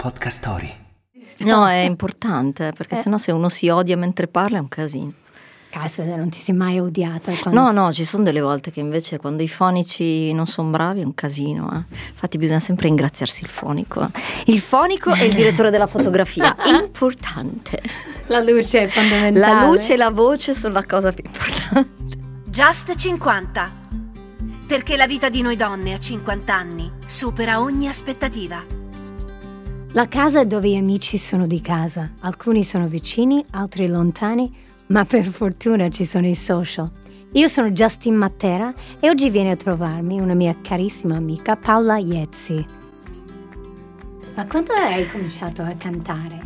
Podcast Story. No, è importante perché sennò se uno si odia mentre parla è un casino. Caspita, non ti sei mai odiata? Quando... No, no, ci sono delle volte che invece quando i fonici non sono bravi è un casino. Eh. Infatti bisogna sempre ringraziarsi il fonico. eh. Il fonico e il direttore della fotografia. Importante. La luce è fondamentale. La luce e la voce sono la cosa più importante. Just 50. Perché la vita di noi donne a 50 anni supera ogni aspettativa. La casa è dove gli amici sono di casa. Alcuni sono vicini, altri lontani, ma per fortuna ci sono i social. Io sono Justin Matera e oggi viene a trovarmi una mia carissima amica Paola Iezzi. Ma quando hai cominciato a cantare?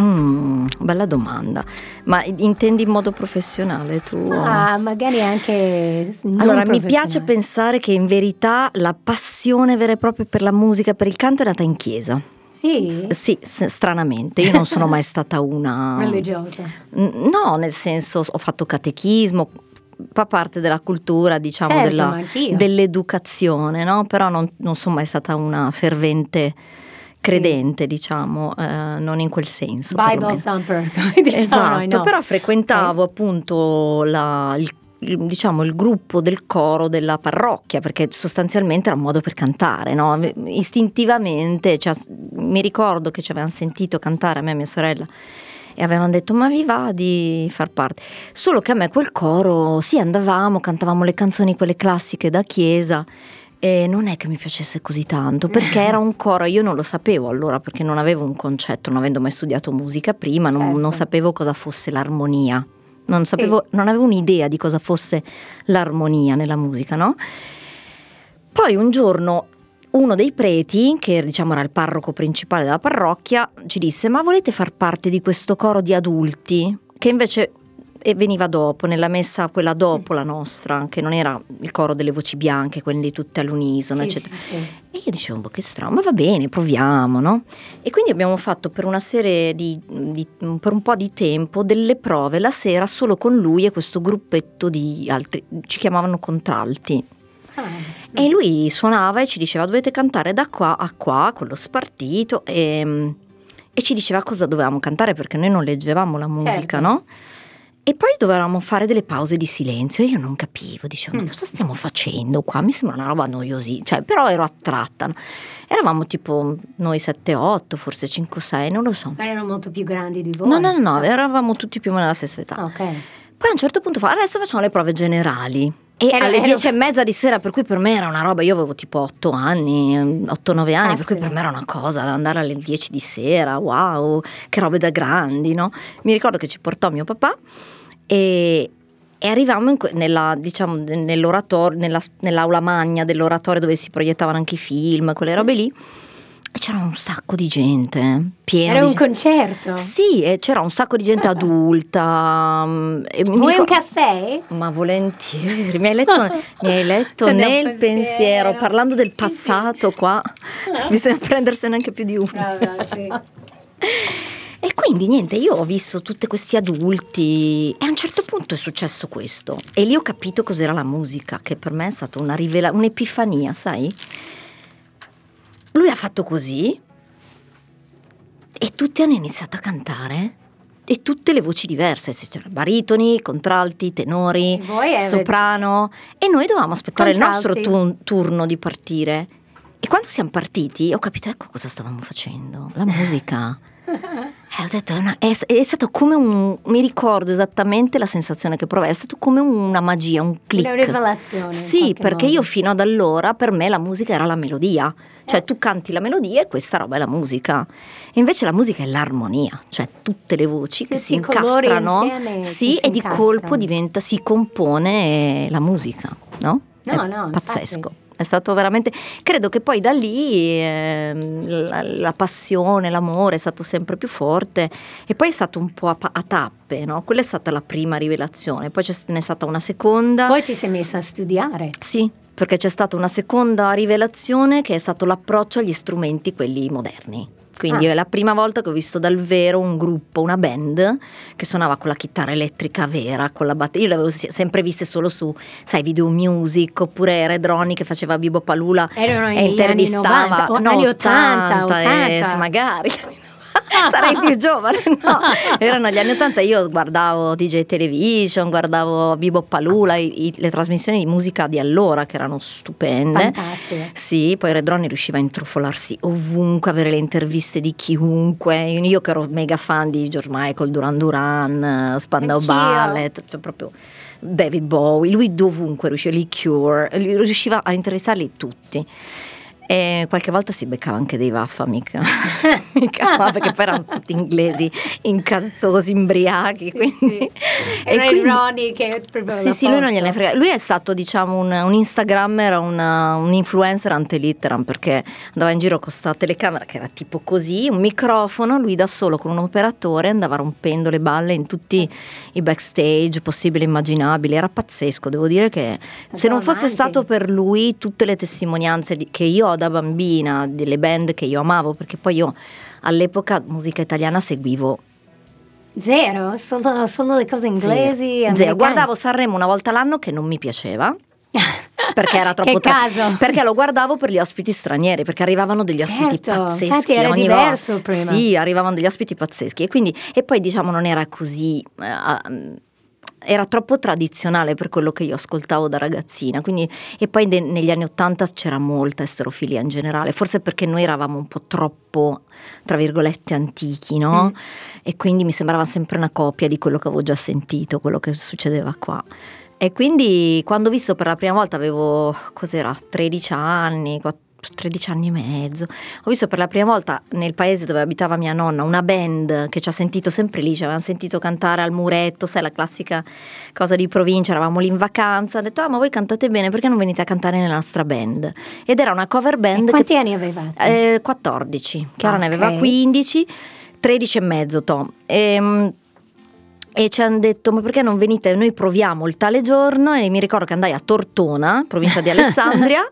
Mm, bella domanda. Ma intendi in modo professionale tu? Ah, magari anche non Allora, mi piace pensare che in verità la passione vera e propria per la musica, per il canto è nata in chiesa. Sì, S- sì, stranamente. Io non sono mai stata una... religiosa. No, nel senso ho fatto catechismo, fa parte della cultura, diciamo, Certo, della- dell'educazione, no? Però non, non sono mai stata una fervente credente, diciamo, eh, non in quel senso. Bible thumper, diciamo Esatto, no? però frequentavo appunto la- il- diciamo, il gruppo del coro della parrocchia perché sostanzialmente era un modo per cantare, no? istintivamente, cioè, mi ricordo che ci avevano sentito cantare a me e mia sorella e avevano detto ma vi va di far parte, solo che a me quel coro, sì andavamo, cantavamo le canzoni quelle classiche da chiesa e non è che mi piacesse così tanto, perché era un coro, io non lo sapevo allora, perché non avevo un concetto, non avendo mai studiato musica prima, non, Certo. non sapevo cosa fosse l'armonia. Non, sapevo, non avevo un'idea di cosa fosse l'armonia nella musica, no? Poi un giorno uno dei preti, che diciamo era il parroco principale della parrocchia, ci disse: Ma volete far parte di questo coro di adulti? Che invece e veniva dopo, nella messa quella dopo la nostra, che non era il coro delle voci bianche, quelle tutte all'unisono, Sì, eccetera. sì, sì. E io dicevo, boh, che strano, ma va bene, proviamo, no? E quindi abbiamo fatto per una serie di, di- per un po' di tempo delle prove la sera solo con lui e questo gruppetto di altri, ci chiamavano contralti. Ah, E lui suonava e ci diceva dovete cantare da qua a qua, quello spartito, e, e ci diceva cosa dovevamo cantare perché noi non leggevamo la musica, Certo. no? E poi dovevamo fare delle pause di silenzio. Io non capivo, dicevo, Mm. ma cosa stiamo facendo qua? Mi sembra una roba noiosissima, cioè, però ero attratta. Eravamo tipo noi 7-8, forse 5-6, non lo so. Ma erano molto più grandi di voi? No, no, no, no, eravamo tutti più o meno alla stessa età. Ah, ok. Poi a un certo punto fa, adesso facciamo le prove generali. E Ero- alle dieci e mezza di sera, per cui per me era una roba, io avevo tipo otto anni, 8-9 anni, per cui per me era una cosa, andare alle 10 di sera, wow, che robe da grandi, no? Mi ricordo che ci portò mio papà e, e arrivavamo que- nella, diciamo, nell'oratorio, nella- nell'aula magna dell'oratorio dove si proiettavano anche i film, quelle robe lì. C'era un sacco di gente, pieno Era di un gente. concerto. Sì, e c'era un sacco di gente adulta. mm, Vuoi un caffè? Ma volentieri, mi hai letto, mi hai letto Nel pensiero, pensiero. parlando del passato qua, bisogna prendersene anche più di uno. Brava, sì. E quindi niente, io ho visto tutti questi adulti e a un certo punto è successo questo e lì ho capito cos'era la musica, che per me è stata una rivela- un'epifania, sai? Lui ha fatto così e tutti hanno iniziato a cantare e tutte le voci diverse, se c'erano baritoni, contralti, tenori, soprano e noi dovevamo aspettare il nostro Contralti. tu- turno di partire. E quando siamo partiti ho capito ecco cosa stavamo facendo, la musica. E ho detto, è, una- è- è stato come un. Mi ricordo esattamente la sensazione che provai, è stato come una magia, un click. Una rivelazione. Sì, perché modo. io fino ad allora per me la musica era la melodia. Cioè tu canti la melodia e questa roba è la musica. E invece la musica è l'armonia, cioè tutte le voci che Tutti si incastrano. insieme Sì, e di incastrano. colpo diventa, si compone la musica, no? No, È no, pazzesco. infatti. È stato veramente. Credo che poi da lì ehm, la, la passione, l'amore è stato sempre più forte e poi è stato un po' a, a tappe, no? Quella è stata la prima rivelazione. Poi ce n'è stata una seconda. Poi ti sei messa a studiare. Sì, perché c'è stata una seconda rivelazione che è stato l'approccio agli strumenti, quelli moderni. Quindi Ah. è la prima volta che ho visto dal vero un gruppo, una band che suonava con la chitarra elettrica vera, con la batteria. Io le avevo si- sempre viste solo su, sai, video music, oppure Red Ronnie che faceva Bibo Palula Erano e gli anni intervistava 90, o no, anni 80, 80, eh, 80. magari sarei più giovane no erano gli anni 80 io guardavo DJ Television guardavo Bibo Palula i- i- le trasmissioni di musica di allora che erano stupende Fantastico. sì, poi Red Ronnie riusciva a intrufolarsi ovunque, avere le interviste di chiunque. Io che ero mega fan di George Michael, Duran Duran, Spandau. Ballet, cioè proprio David Bowie, lui dovunque riusciva, Lee Cure, riusciva a intervistarli tutti. E qualche volta si beccava anche dei vaffa, mica, mica ma perché poi erano tutti inglesi, incazzosi, imbriachi. Quindi, proprio sì, sì, lui non gliene frega. Lui è stato, diciamo, un, un Instagrammer, una- un influencer ante litteram perché andava in giro con questa telecamera che era tipo così, un microfono, lui da solo con un operatore andava rompendo le balle in tutti i backstage possibili e immaginabili. Era pazzesco, devo dire che se non fosse stato per lui tutte le testimonianze che io ho da bambina, delle band che io amavo, perché poi io all'epoca musica italiana seguivo Zero, solo, solo le cose inglesi. Zero. americane. Guardavo Sanremo una volta l'anno che non mi piaceva. Perché era troppo Che tra- caso. Perché lo guardavo per gli ospiti stranieri, perché arrivavano degli ospiti Certo, pazzeschi. infatti era ogni diverso volta. prima. Sì, arrivavano degli ospiti pazzeschi. E, quindi, e poi diciamo non era così. eh, era troppo tradizionale per quello che io ascoltavo da ragazzina. Quindi, e poi de- negli anni Ottanta c'era molta esterofilia in generale, forse perché noi eravamo un po' troppo, tra virgolette, antichi, no? Mm. E quindi mi sembrava sempre una copia di quello che avevo già sentito, quello che succedeva qua. E quindi quando ho visto per la prima volta avevo, cos'era, 13 anni, quatt- 13 anni e mezzo, ho visto per la prima volta nel paese dove abitava mia nonna una band che ci ha sentito sempre lì, ci avevano sentito cantare al muretto, sai la classica cosa di provincia, eravamo lì in vacanza, ho detto ah ma voi cantate bene perché non venite a cantare nella nostra band? Ed era una cover E band che quanti anni avevate? eh, 14, Chiara ne Ok. aveva 15, 13 e mezzo Tom. Ehm, E, ci hanno detto: Ma perché non venite? Noi proviamo il tale giorno. E mi ricordo che andai a Tortona, provincia di Alessandria.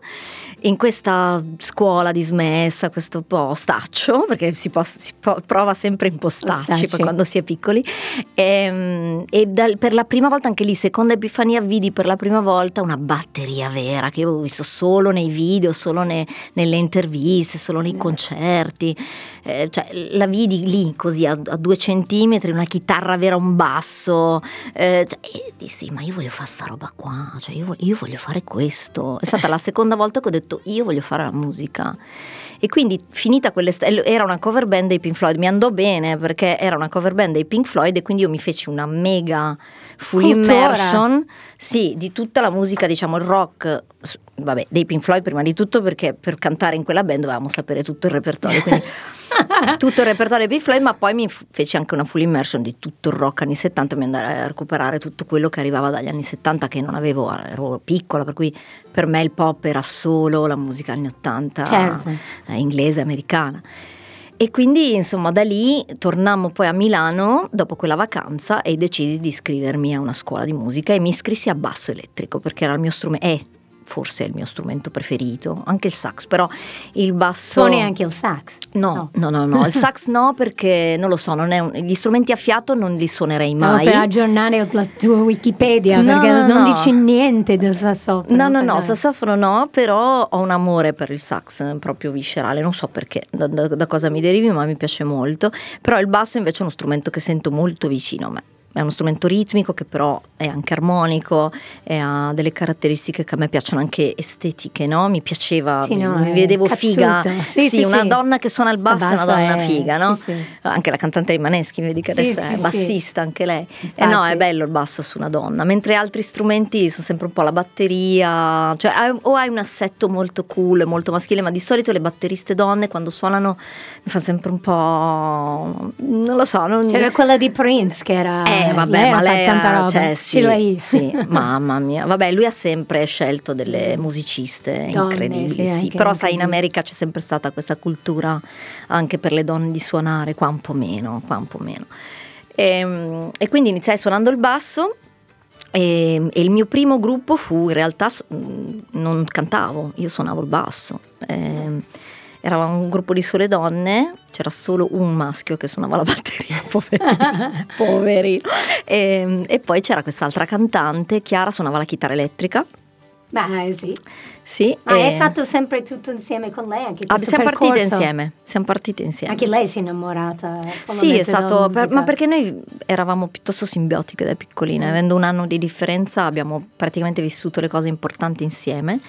In questa scuola dismessa, questo po' staccio, perché si, può- si può- prova sempre in postacci Postacci. poi quando si è piccoli. Ehm, E, dal- per la prima volta, anche lì, seconda Epifania, vidi per la prima volta una batteria vera che io avevo visto solo nei video, solo ne- nelle interviste, solo nei concerti. Eh, cioè, la vidi lì così a, a due centimetri, una chitarra vera, un basso. Eh, cioè, e dissi, ma io voglio fare sta roba qua, cioè io, voglio, io voglio fare questo. È stata la seconda volta che ho detto, io voglio fare la musica. E quindi finita quell'estate, era una cover band dei Pink Floyd, mi andò bene perché era una cover band dei Pink Floyd e quindi io mi feci una mega full Cultura. immersion, sì, di tutta la musica, diciamo il rock, vabbè, dei Pink Floyd prima di tutto perché per cantare in quella band dovevamo sapere tutto il repertorio, quindi tutto il repertorio dei Pink Floyd, ma poi mi feci anche una full immersion di tutto il rock anni 70, mi andai a recuperare tutto quello che arrivava dagli anni 70 che non avevo, ero piccola, per cui per me il pop era solo la musica anni 80 Certo. eh, inglese, americana. E quindi insomma da lì tornammo poi a Milano dopo quella vacanza e decisi di iscrivermi a una scuola di musica e mi iscrissi a basso elettrico perché era il mio strumento, è forse il mio strumento preferito, anche il sax, però il basso... Suoni anche il sax? No, no, no, no, il sax no perché non lo so, non è un- gli strumenti a fiato non li suonerei mai. per aggiornare la tua Wikipedia No, perché no, non no. dici niente del sassofono. No, no, no, però- sassofono no, però ho un amore per il sax eh, proprio viscerale, non so perché, da, da- da cosa mi derivi, ma mi piace molto. Però il basso invece è uno strumento che sento molto vicino a me. È uno strumento ritmico che però è anche armonico e ha delle caratteristiche che a me piacciono anche estetiche, no? Mi piaceva, Sì, mi, no, mi vedevo cazzuto. figa. Sì, sì, una sì. donna che suona il basso, è una donna è- figa, no? Anche la cantante di Maneschi, vedi che adesso è bassista anche lei. E no, Infatti. è bello il basso su una donna, mentre altri strumenti sono sempre un po' la batteria, cioè o hai un assetto molto cool, molto maschile, ma di solito le batteriste donne quando suonano mi fa sempre un po'... non lo so, non... C'era quella di Prince che era... Eh vabbè, lei ma lei era, cioè, sì, sì, mamma mia. Vabbè, lui ha sempre scelto delle musiciste Donne, incredibili, sì, sì, però sai in. America c'è sempre stata questa cultura anche per le donne di suonare, qua un po' meno, qua un po' meno. E, e quindi iniziai suonando il basso E, e il mio primo gruppo fu in realtà su- non cantavo, io suonavo il basso. E, eravamo un gruppo di sole donne, c'era solo un maschio che suonava la batteria, poverino. poverino. E, e poi c'era quest'altra cantante, Chiara suonava la chitarra elettrica. Beh, sì. Sì, Ma e- hai fatto sempre tutto insieme con lei? Anche Ah, siamo partite insieme, siamo partite insieme. Anche lei si è innamorata. Sì, è stato, per- ma perché noi eravamo piuttosto simbiotiche da piccoline, Mm. avendo un anno di differenza abbiamo praticamente vissuto le cose importanti insieme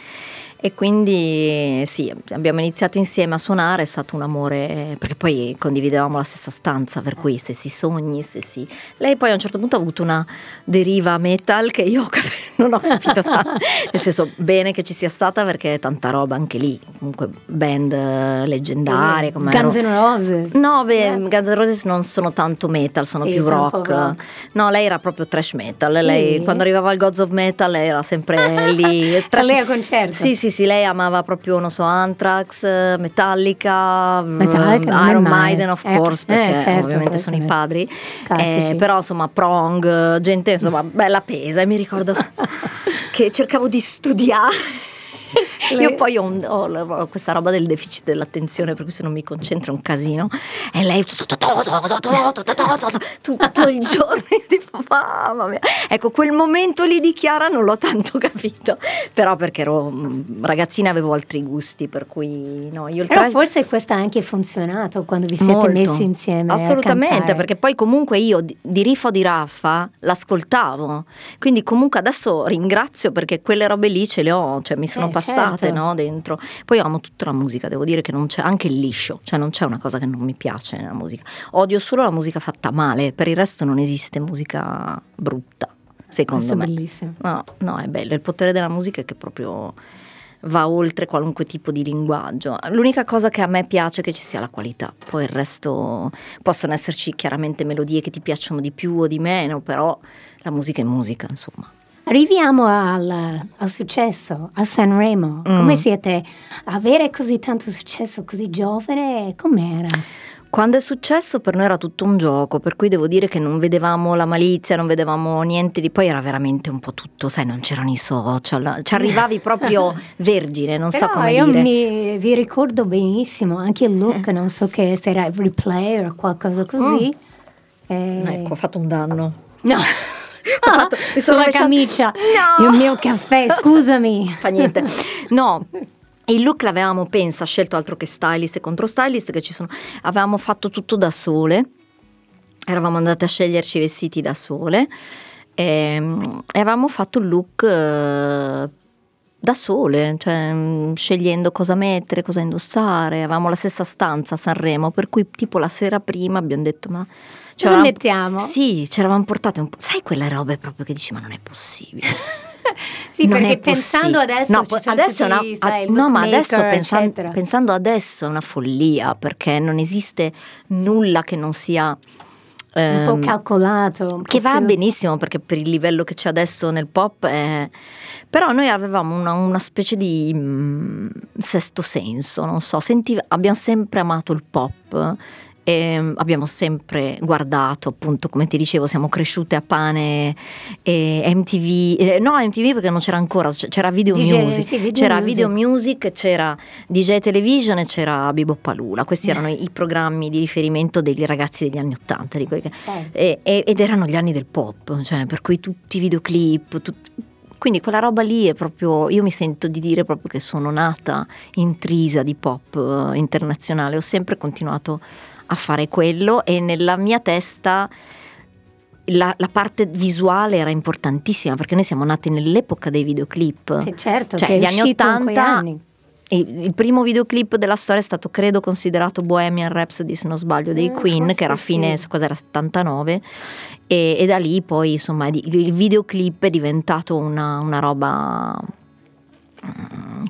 e quindi sì, abbiamo iniziato insieme a suonare, è stato un amore, perché poi condividevamo la stessa stanza, per cui stessi sogni, stessi... Lei poi a un certo punto ha avuto una deriva metal che io non ho capito, tanto. nel senso bene che ci sia stata perché è tanta roba anche lì, comunque band eh, leggendarie come Guns N' Roses. No, beh, Eh. Guns N' Roses non sono tanto metal, sono Sì, più sono rock. rock. No, lei era proprio trash metal. Sì? Lei, quando arrivava al Gods of Metal, lei era sempre lì. Con lei a concerto. Sì, sì, sì, lei amava proprio, non so, Anthrax, Metallica, Metallica, Iron. Maiden, of Eh, course, eh, perché certo, ovviamente sono i padri. Eh, però insomma, prong, gente, insomma, bella pesa. E mi ricordo che cercavo di studiare. Io poi ho, un- ho questa roba del deficit dell'attenzione, per cui se non mi concentro è un casino. E lei tutto il giorno, io tipo, mamma mia. Ecco, quel momento lì di Chiara non l'ho tanto capito, però perché ero mm, ragazzina avevo altri gusti, per cui no, io il Però forse questo ha anche funzionato quando vi siete Molto. messi insieme. Assolutamente, perché poi comunque io di, Riffo di Raffa l'ascoltavo, quindi comunque adesso ringrazio perché quelle robe lì ce le ho, cioè mi sono Eh, passate certo. No, dentro. Poi amo tutta la musica, devo dire che non c'è anche il liscio, cioè non c'è una cosa che non mi piace nella musica. Odio solo la musica fatta male, per il resto non esiste musica brutta, secondo Questo è me. bellissimo. No, no, è bello, il potere della musica è che proprio va oltre qualunque tipo di linguaggio. L'unica cosa che a me piace è che ci sia la qualità, poi il resto possono esserci chiaramente melodie che ti piacciono di più o di meno, però la musica è musica, insomma. Arriviamo al, al successo, a Sanremo. Mm. Come siete? Avere così tanto successo così giovane, com'era? Quando è successo per noi era tutto un gioco, per cui devo dire che non vedevamo la malizia, non vedevamo niente di poi era veramente un po' tutto, sai, non c'erano i social, ci arrivavi proprio vergine, non Però so come io dire. mi, vi ricordo benissimo anche il look, non so che se era replay o qualcosa così. Eh, Ecco, ho fatto un danno. No. Ho fatto- mi sono lasciata- camicia. No! Il mio caffè, scusami. Fa niente. No. Il look l'avevamo, pensa, scelto altro che stylist e contro stylist che ci sono. Avevamo fatto tutto da sole. Eravamo andate a sceglierci i vestiti da sole. ehm, E, avevamo fatto il look eh, da sole, cioè mm, scegliendo cosa mettere, cosa indossare. Avevamo la stessa stanza a Sanremo, per cui tipo la sera prima abbiamo detto ma... eravamo- mettiamo? Sì, ci eravamo portate un po'. Sai quelle robe proprio che dici ma non è possibile. Sì, Non perché pensando adesso no, adesso una- il no, ma adesso pensan- pensando adesso è una follia perché non esiste nulla che non sia un po' ehm, calcolato. un po' che va più- benissimo perché per il livello che c'è adesso nel pop è... però noi avevamo una, una specie di mm, sesto senso non so senti, abbiamo sempre amato il pop e mm, abbiamo sempre guardato appunto come ti dicevo siamo cresciute a pane e MTV eh, no MTV perché non c'era ancora c'era Video DJ, Music sì, Video c'era Music. Video Music c'era DJ Television e c'era Bibo Palula questi erano i, programmi di riferimento dei ragazzi degli anni Ottanta di quelli che Certo. e- e- ed erano gli anni del pop, cioè per cui tutti i videoclip, tut- quindi quella roba lì è proprio, io mi sento di dire proprio che sono nata intrisa di pop eh, internazionale, ho sempre continuato a fare quello e nella mia testa la, la parte visuale era importantissima perché noi siamo nati nell'epoca dei videoclip. Sì, certo, Cioè, gli anni uscito in quei 80 anni. Il primo videoclip della storia è stato, credo, considerato Bohemian Rhapsody, se non sbaglio, dei Mm, Queen, che era sì. fine, cos'era, 79. E, e da lì poi, insomma, il videoclip è diventato una, una roba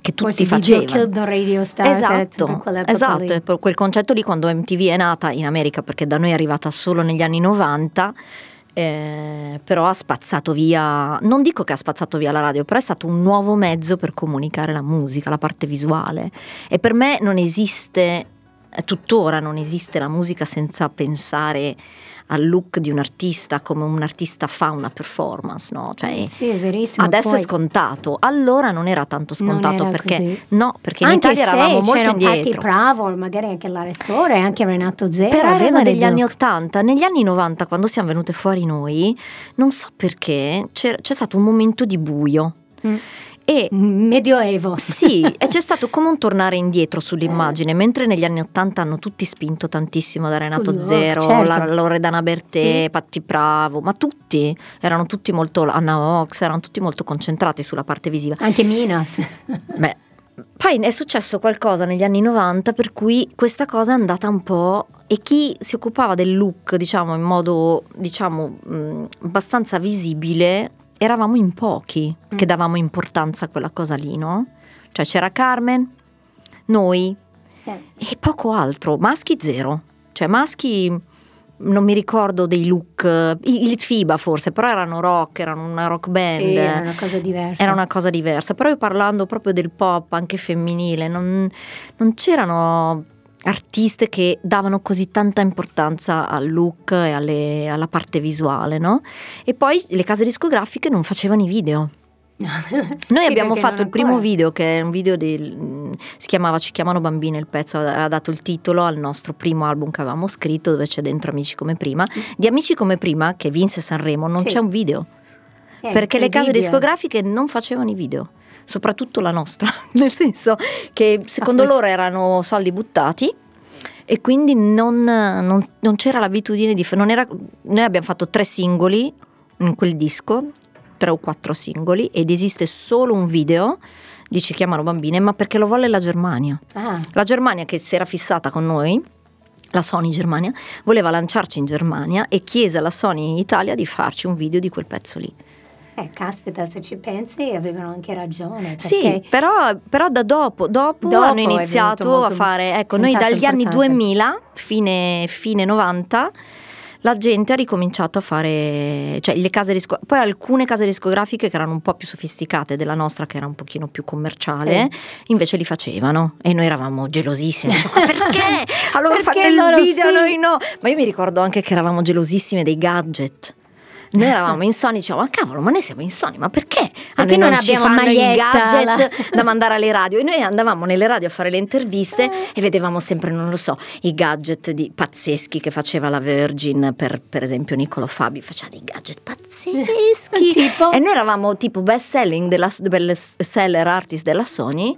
che tutti facevano. Radio Star, Esatto, esatto, quel concetto lì quando MTV è nata in America, perché da noi è arrivata solo negli anni 90, eh, però ha spazzato via, non dico che ha spazzato via la radio, però è stato un nuovo mezzo per comunicare la musica, la parte visuale. E per me non esiste eh, tuttora non esiste la musica senza pensare al look di un artista come un artista fa una performance, no? Cioè, sì, è verissimo. Adesso Poi, è scontato, allora non era tanto scontato era perché così. no, perché in anche Italia se eravamo molto c'era Patti indietro. Bravo, magari anche l'Arestore, anche Renato Zero. Però erano degli anni look. 80, negli anni 90 quando siamo venute fuori noi, non so perché, c'è, c'è stato un momento di buio Mm. E Medioevo. sì, e c'è stato come un tornare indietro sull'immagine, mentre negli anni 80 hanno tutti spinto tantissimo da Renato Sul Zero, certo. la Loredana Bertè, Sì. Patti Bravo, ma tutti erano tutti molto, Anna Ox, erano tutti molto concentrati sulla parte visiva. Anche Minas. Beh, poi è successo qualcosa negli anni 90 per cui questa cosa è andata un po' e chi si occupava del look, diciamo, in modo, diciamo, mh, abbastanza visibile, eravamo in pochi che Mm. davamo importanza a quella cosa lì, no? Cioè c'era Carmen, noi Eh, e poco altro, maschi zero. Cioè maschi non mi ricordo dei look, i, i FIBA forse, però erano rock, erano una rock band. sì, era una cosa diversa. Era una cosa diversa, però io parlando proprio del pop anche femminile, non, non c'erano artiste che davano così tanta importanza al look e alle- alla parte visuale, no? E poi le case discografiche non facevano i video. Noi abbiamo fatto il primo video che è un video del, si chiamava Ci chiamano bambine il pezzo ha dato il titolo al nostro primo album che avevamo scritto dove c'è dentro Amici come prima di Amici come prima che vinse Sanremo non Sì. c'è un video Eh, perché le case incredibile. discografiche non facevano i video, soprattutto la nostra, nel senso che secondo Ah, loro erano soldi buttati e quindi non, non- non c'era l'abitudine di... era- noi abbiamo fatto tre singoli in quel disco, tre o quattro singoli ed esiste solo un video di Ci chiamano bambine, ma perché lo volle la Germania. Ah, La Germania che si era fissata con noi, la Sony Germania, voleva lanciarci in Germania e chiese alla Sony Italia di farci un video di quel pezzo lì. Eh, caspita, se ci pensi avevano anche ragione. Sì, però, però da dopo, dopo, Dopo hanno iniziato a fare, ecco, noi dagli anni importante. 2000, fine, fine 90, la gente ha ricominciato a fare, cioè le case disco- poi alcune case discografiche che erano un po' più sofisticate della nostra, che era un pochino più commerciale, invece li facevano e noi eravamo gelosissimi. Diciamo, Ma perché? Allora Perché fanno il video, sì? noi no. Ma io mi ricordo anche che eravamo gelosissime dei gadget. Noi eravamo insonni, dicevamo, ma cavolo, ma noi siamo insonni, ma perché? Perché noi non ci abbiamo fanno i gadget la- da mandare alle radio e noi andavamo nelle radio a fare le interviste Eh. e vedevamo sempre, non lo so, i gadget di- pazzeschi che faceva la Virgin per, per esempio Niccolo Fabi faceva dei gadget pazzeschi Tipo? e noi eravamo tipo best selling della, best seller artist della Sony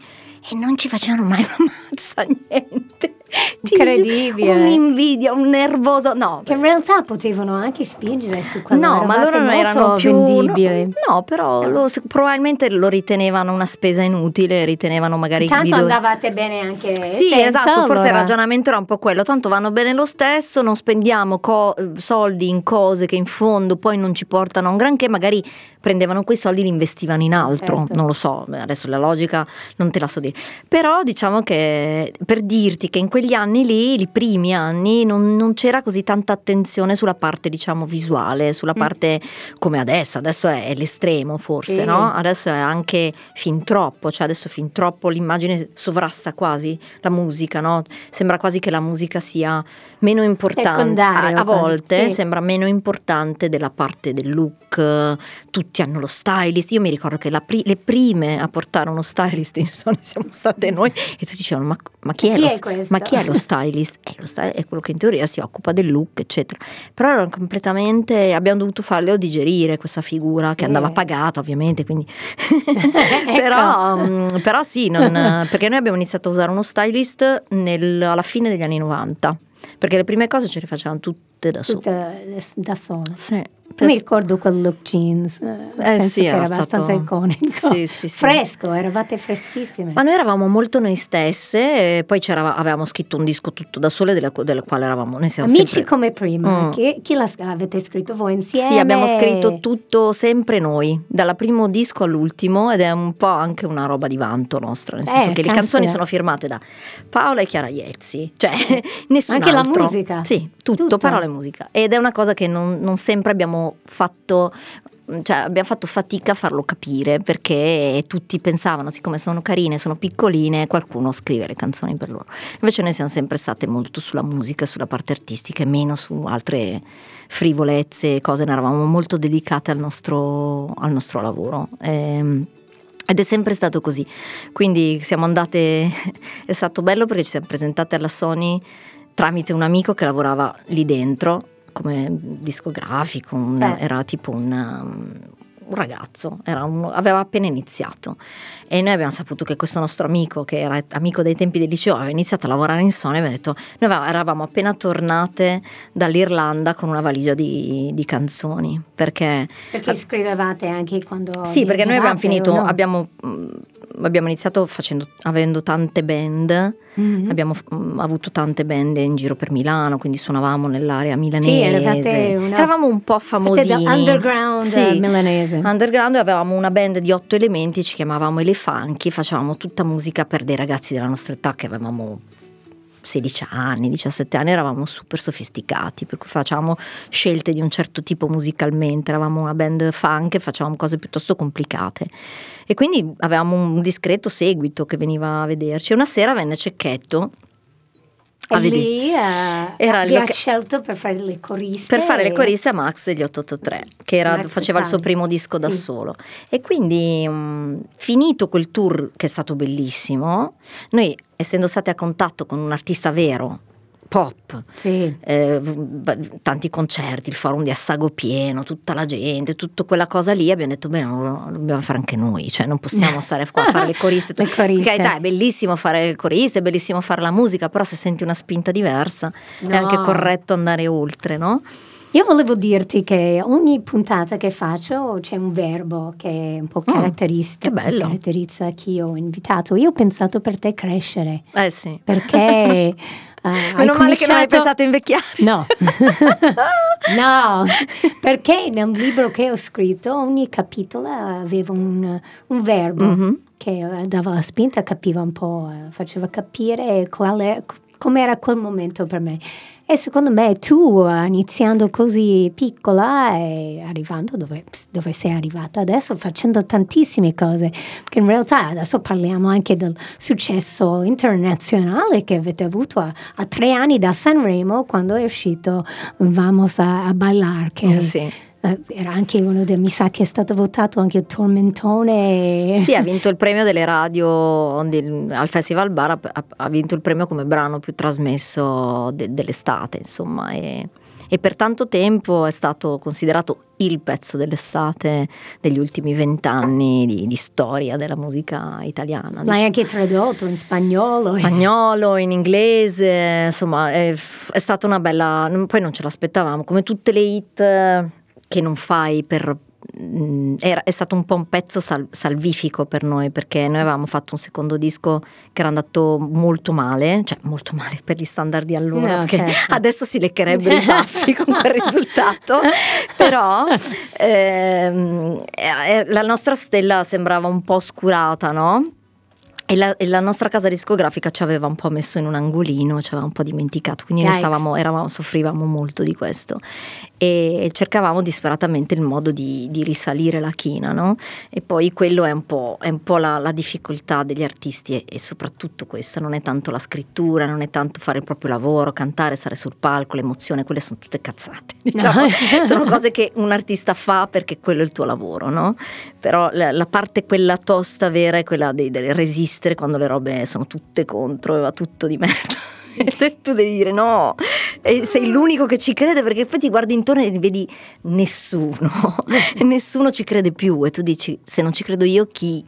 e non ci facevano mai una mazza niente Incredibile. un'invidia un nervoso no Che in realtà potevano anche spingere su quello. No, ma loro non erano più vendibili. No, no, però lo- probabilmente lo ritenevano una spesa inutile, ritenevano magari Tanto video- andavate bene anche Sì, senza, esatto, forse il allora. ragionamento era un po' quello, tanto vanno bene lo stesso, non spendiamo co- soldi in cose che in fondo poi non ci portano a un granché, magari prendevano quei soldi e li investivano in altro, Certo. non lo so, adesso la logica non te la so dire. Però diciamo che per dirti che in quegli anni lì, i primi anni, non, non c'era così tanta attenzione sulla parte diciamo visuale, sulla Mm. parte come adesso, adesso è, è l'estremo forse, Sì. no? Adesso è anche fin troppo, cioè adesso fin troppo l'immagine sovrasta quasi la musica, no? Sembra quasi che la musica sia meno importante, a, a volte sì. sembra meno importante della parte del look, tutti hanno lo stylist, io mi ricordo che pri- le prime a portare uno stylist in Sony siamo state noi e tutti dicevano ma, ma chi, è, Chi lo, è ma chi è lo stylist? Eh, lo sty- è quello che in teoria si occupa del look eccetera, però erano completamente, abbiamo dovuto farle digerire questa figura che Sì. andava pagata ovviamente, quindi Ecco. però, mm, però sì, non- perché noi abbiamo iniziato a usare uno stylist nel- alla fine degli anni 90, perché le prime cose ce le facevamo tutte da sole. Tutte da sola. Sì. Io mi ricordo quel look jeans, eh, penso sì, che era era abbastanza stato- iconico. Sì, sì, sì. Fresco, eravate freschissime. Ma noi eravamo molto noi stesse, e poi avevamo scritto un disco tutto da sole, della, della quale eravamo. Noi siamo Amici sempre- come prima, Mm. chi, chi l'ha, avete scritto voi insieme? Sì, abbiamo scritto tutto sempre noi, dal primo disco all'ultimo, ed è un po' anche una roba di vanto nostra, nel Eh, senso che le canzoni sono firmate da Paola e Chiara Iezzi, cioè nessun Anche la altro. musica? Sì, tutto, Tutto. parole e musica. Ed è una cosa che non, non sempre abbiamo fatto cioè, abbiamo fatto fatica a farlo capire perché tutti pensavano, siccome sono carine, sono piccoline, qualcuno scrive le canzoni per loro. Invece noi siamo sempre state molto sulla musica, sulla parte artistica e meno su altre frivolezze, cose, ne eravamo molto dedicate al nostro, al nostro lavoro. Ehm, ed è sempre stato così. Quindi siamo andate, è stato bello perché ci siamo presentate alla Sony tramite un amico che lavorava lì dentro come discografico, un, eh. era tipo un, un ragazzo, un, aveva appena iniziato e noi abbiamo saputo che questo nostro amico, che era amico dai tempi del liceo, aveva iniziato a lavorare in Sony e abbiamo detto, noi eravamo appena tornate dall'Irlanda con una valigia di, di canzoni, perché... Perché scrivevate anche quando... Sì, perché noi abbiamo finito, no? abbiamo abbiamo iniziato facendo, avendo tante band, mm-hmm. abbiamo mm, avuto tante band in giro per Milano, quindi suonavamo nell'area milanese. Sì, una... Eravamo un po' famosini. Underground sì, milanese. Underground avevamo una band di otto elementi, ci chiamavamo Elefanchi, facevamo tutta musica per dei ragazzi della nostra età che avevamo 16 anni, 17 anni eravamo super sofisticati, per cui facevamo scelte di un certo tipo musicalmente, eravamo una band funk e facevamo cose piuttosto complicate. E quindi avevamo un discreto seguito che veniva a vederci. Una sera venne Cecchetto e lì uh, era vi ha scelto per fare le coriste. Per fare le coriste a Max degli 883 che era, faceva il suo primo disco da sì. solo. E quindi um, finito quel tour che è stato bellissimo noi essendo stati a contatto con un artista vero pop, sì. eh, tanti concerti, il forum di Assago pieno, tutta la gente, tutta quella cosa lì, abbiamo detto bene, lo dobbiamo fare anche noi, cioè non possiamo stare qua a fare le coriste. le coriste. dai, è bellissimo fare le coriste, è bellissimo fare la musica, però se senti una spinta diversa no. è anche corretto andare oltre, no? Io volevo dirti che ogni puntata che faccio c'è un verbo che è un po' caratteristico, oh, caratterizza chi ho invitato. Io ho pensato per te crescere. Eh sì. Perché Uh, Meno male che non hai pensato a invecchiare. No, no, perché nel libro che ho scritto ogni capitolo aveva un, un verbo mm-hmm. che dava la spinta, capiva un po', faceva capire qual è, com'era quel momento per me. E secondo me tu, iniziando così piccola e arrivando dove, dove, sei arrivata adesso, facendo tantissime cose, perché in realtà adesso parliamo anche del successo internazionale che avete avuto a, a tre anni da Sanremo quando è uscito Vamos a, a Bailar. Che, eh sì eh, era anche uno dei, mi sa che è stato votato anche il Tormentone. Sì, ha vinto il premio delle radio del, al Festival Bar, ha, ha, vinto il premio come brano più trasmesso de, dell'estate, insomma, e, e, per tanto tempo è stato considerato il pezzo dell'estate degli ultimi vent'anni di, di, storia della musica italiana. L'hai diciamo. anche tradotto in spagnolo. Spagnolo, in inglese, insomma, è, è stata una bella... Poi non ce l'aspettavamo, come tutte le hit che non fai per mm, era, è stato un po' un pezzo sal, salvifico per noi perché noi avevamo fatto un secondo disco che era andato molto male, cioè molto male per gli standard di allora, no, certo. adesso si leccherebbero i baffi con quel risultato, però ehm, la nostra stella sembrava un po' oscurata, no? E la, e la, nostra casa discografica ci aveva un po' messo in un angolino, ci aveva un po' dimenticato, quindi noi stavamo, eravamo, soffrivamo molto di questo e cercavamo disperatamente il modo di, di risalire la china, no? E poi quello è un po', è un po la, la, difficoltà degli artisti e, e, soprattutto questa, non è tanto la scrittura, non è tanto fare il proprio lavoro, cantare, stare sul palco, l'emozione, quelle sono tutte cazzate, diciamo. No. sono cose che un artista fa perché quello è il tuo lavoro, no? Però la, la parte quella tosta vera è quella di resistere esistere quando le robe sono tutte contro e va tutto di merda. e tu devi dire no, e sei l'unico che ci crede perché poi ti guardi intorno e vedi nessuno, e nessuno ci crede più e tu dici se non ci credo io chi,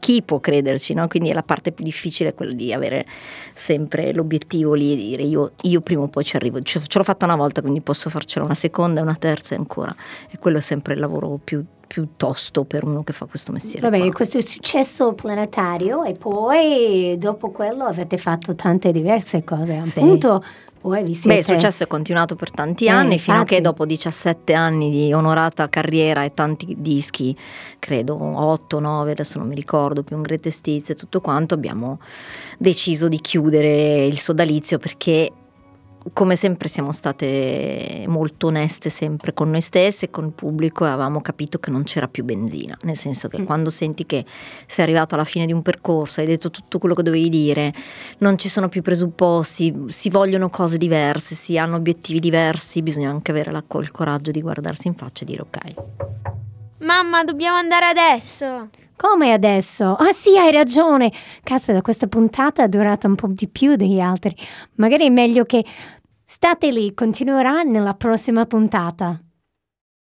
chi può crederci, no? quindi è la parte più difficile quella di avere sempre l'obiettivo lì e dire io, io prima o poi ci arrivo, ce, ce l'ho fatta una volta quindi posso farcela una seconda, una terza e ancora e quello è sempre il lavoro più più tosto per uno che fa questo mestiere. Va bene, questo è successo planetario e poi dopo quello avete fatto tante diverse cose. Sì. Appunto, poi vi siete... Beh, il successo è continuato per tanti eh, anni, fino a che dopo 17 anni di onorata carriera e tanti dischi, credo 8, 9, adesso non mi ricordo più, un greatest hits e tutto quanto, abbiamo deciso di chiudere il sodalizio perché come sempre siamo state molto oneste sempre con noi stesse e con il pubblico e avevamo capito che non c'era più benzina, nel senso che mm. quando senti che sei arrivato alla fine di un percorso, hai detto tutto quello che dovevi dire, non ci sono più presupposti, si vogliono cose diverse, si hanno obiettivi diversi, bisogna anche avere la, il coraggio di guardarsi in faccia e dire ok. Mamma, dobbiamo andare adesso. Come adesso? Ah sì, hai ragione. Caspita, questa puntata è durata un po' di più degli altri. Magari è meglio che state lì, continuerà nella prossima puntata.